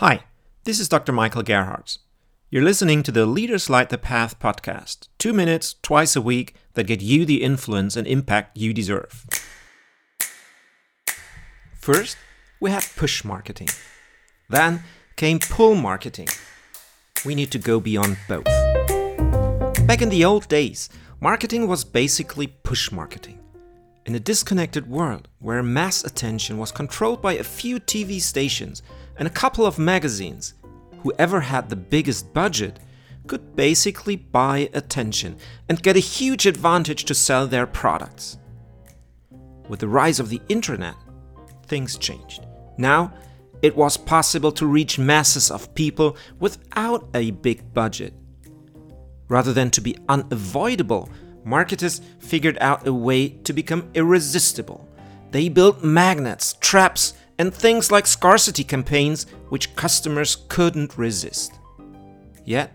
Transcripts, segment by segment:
Hi, this is Dr. Michael Gerhardt. You're listening to the Leaders Light the Path podcast, two minutes twice a week that get you the influence and impact you deserve. First, we had push marketing. Then came pull marketing. We need to go beyond both. Back in the old days, marketing was basically push marketing. In a disconnected world where mass attention was controlled by a few TV stations and a couple of magazines, whoever had the biggest budget could basically buy attention and get a huge advantage to sell their products. With the rise of the internet, things changed. Now, it was possible to reach masses of people without a big budget. Rather than to be unavoidable, marketers figured out a way to become irresistible. They built magnets, traps, and things like scarcity campaigns which customers couldn't resist. Yet,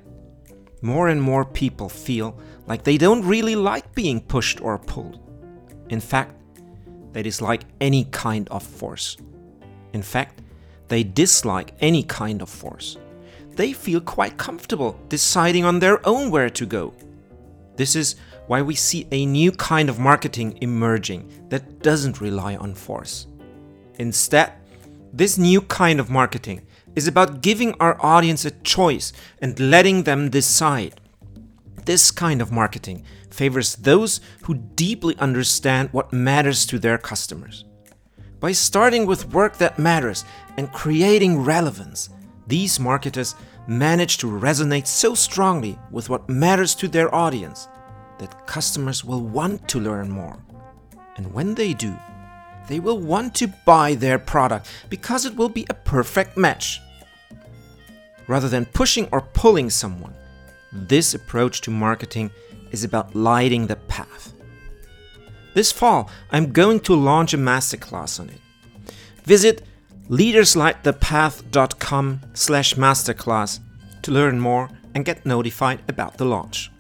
more and more people feel like they don't really like being pushed or pulled. In fact, they dislike any kind of force. In fact, they dislike any kind of force. They feel quite comfortable deciding on their own where to go. This is why we see a new kind of marketing emerging that doesn't rely on force. Instead, this new kind of marketing is about giving our audience a choice and letting them decide. This kind of marketing favors those who deeply understand what matters to their customers. By starting with work that matters and creating relevance, these marketers manage to resonate so strongly with what matters to their audience that customers will want to learn more. And when they do, they will want to buy their product because it will be a perfect match. Rather than pushing or pulling someone, this approach to marketing is about lighting the path. This fall, I'm going to launch a masterclass on it. Visit leaderslightthepath.com slash masterclass to learn more and get notified about the launch.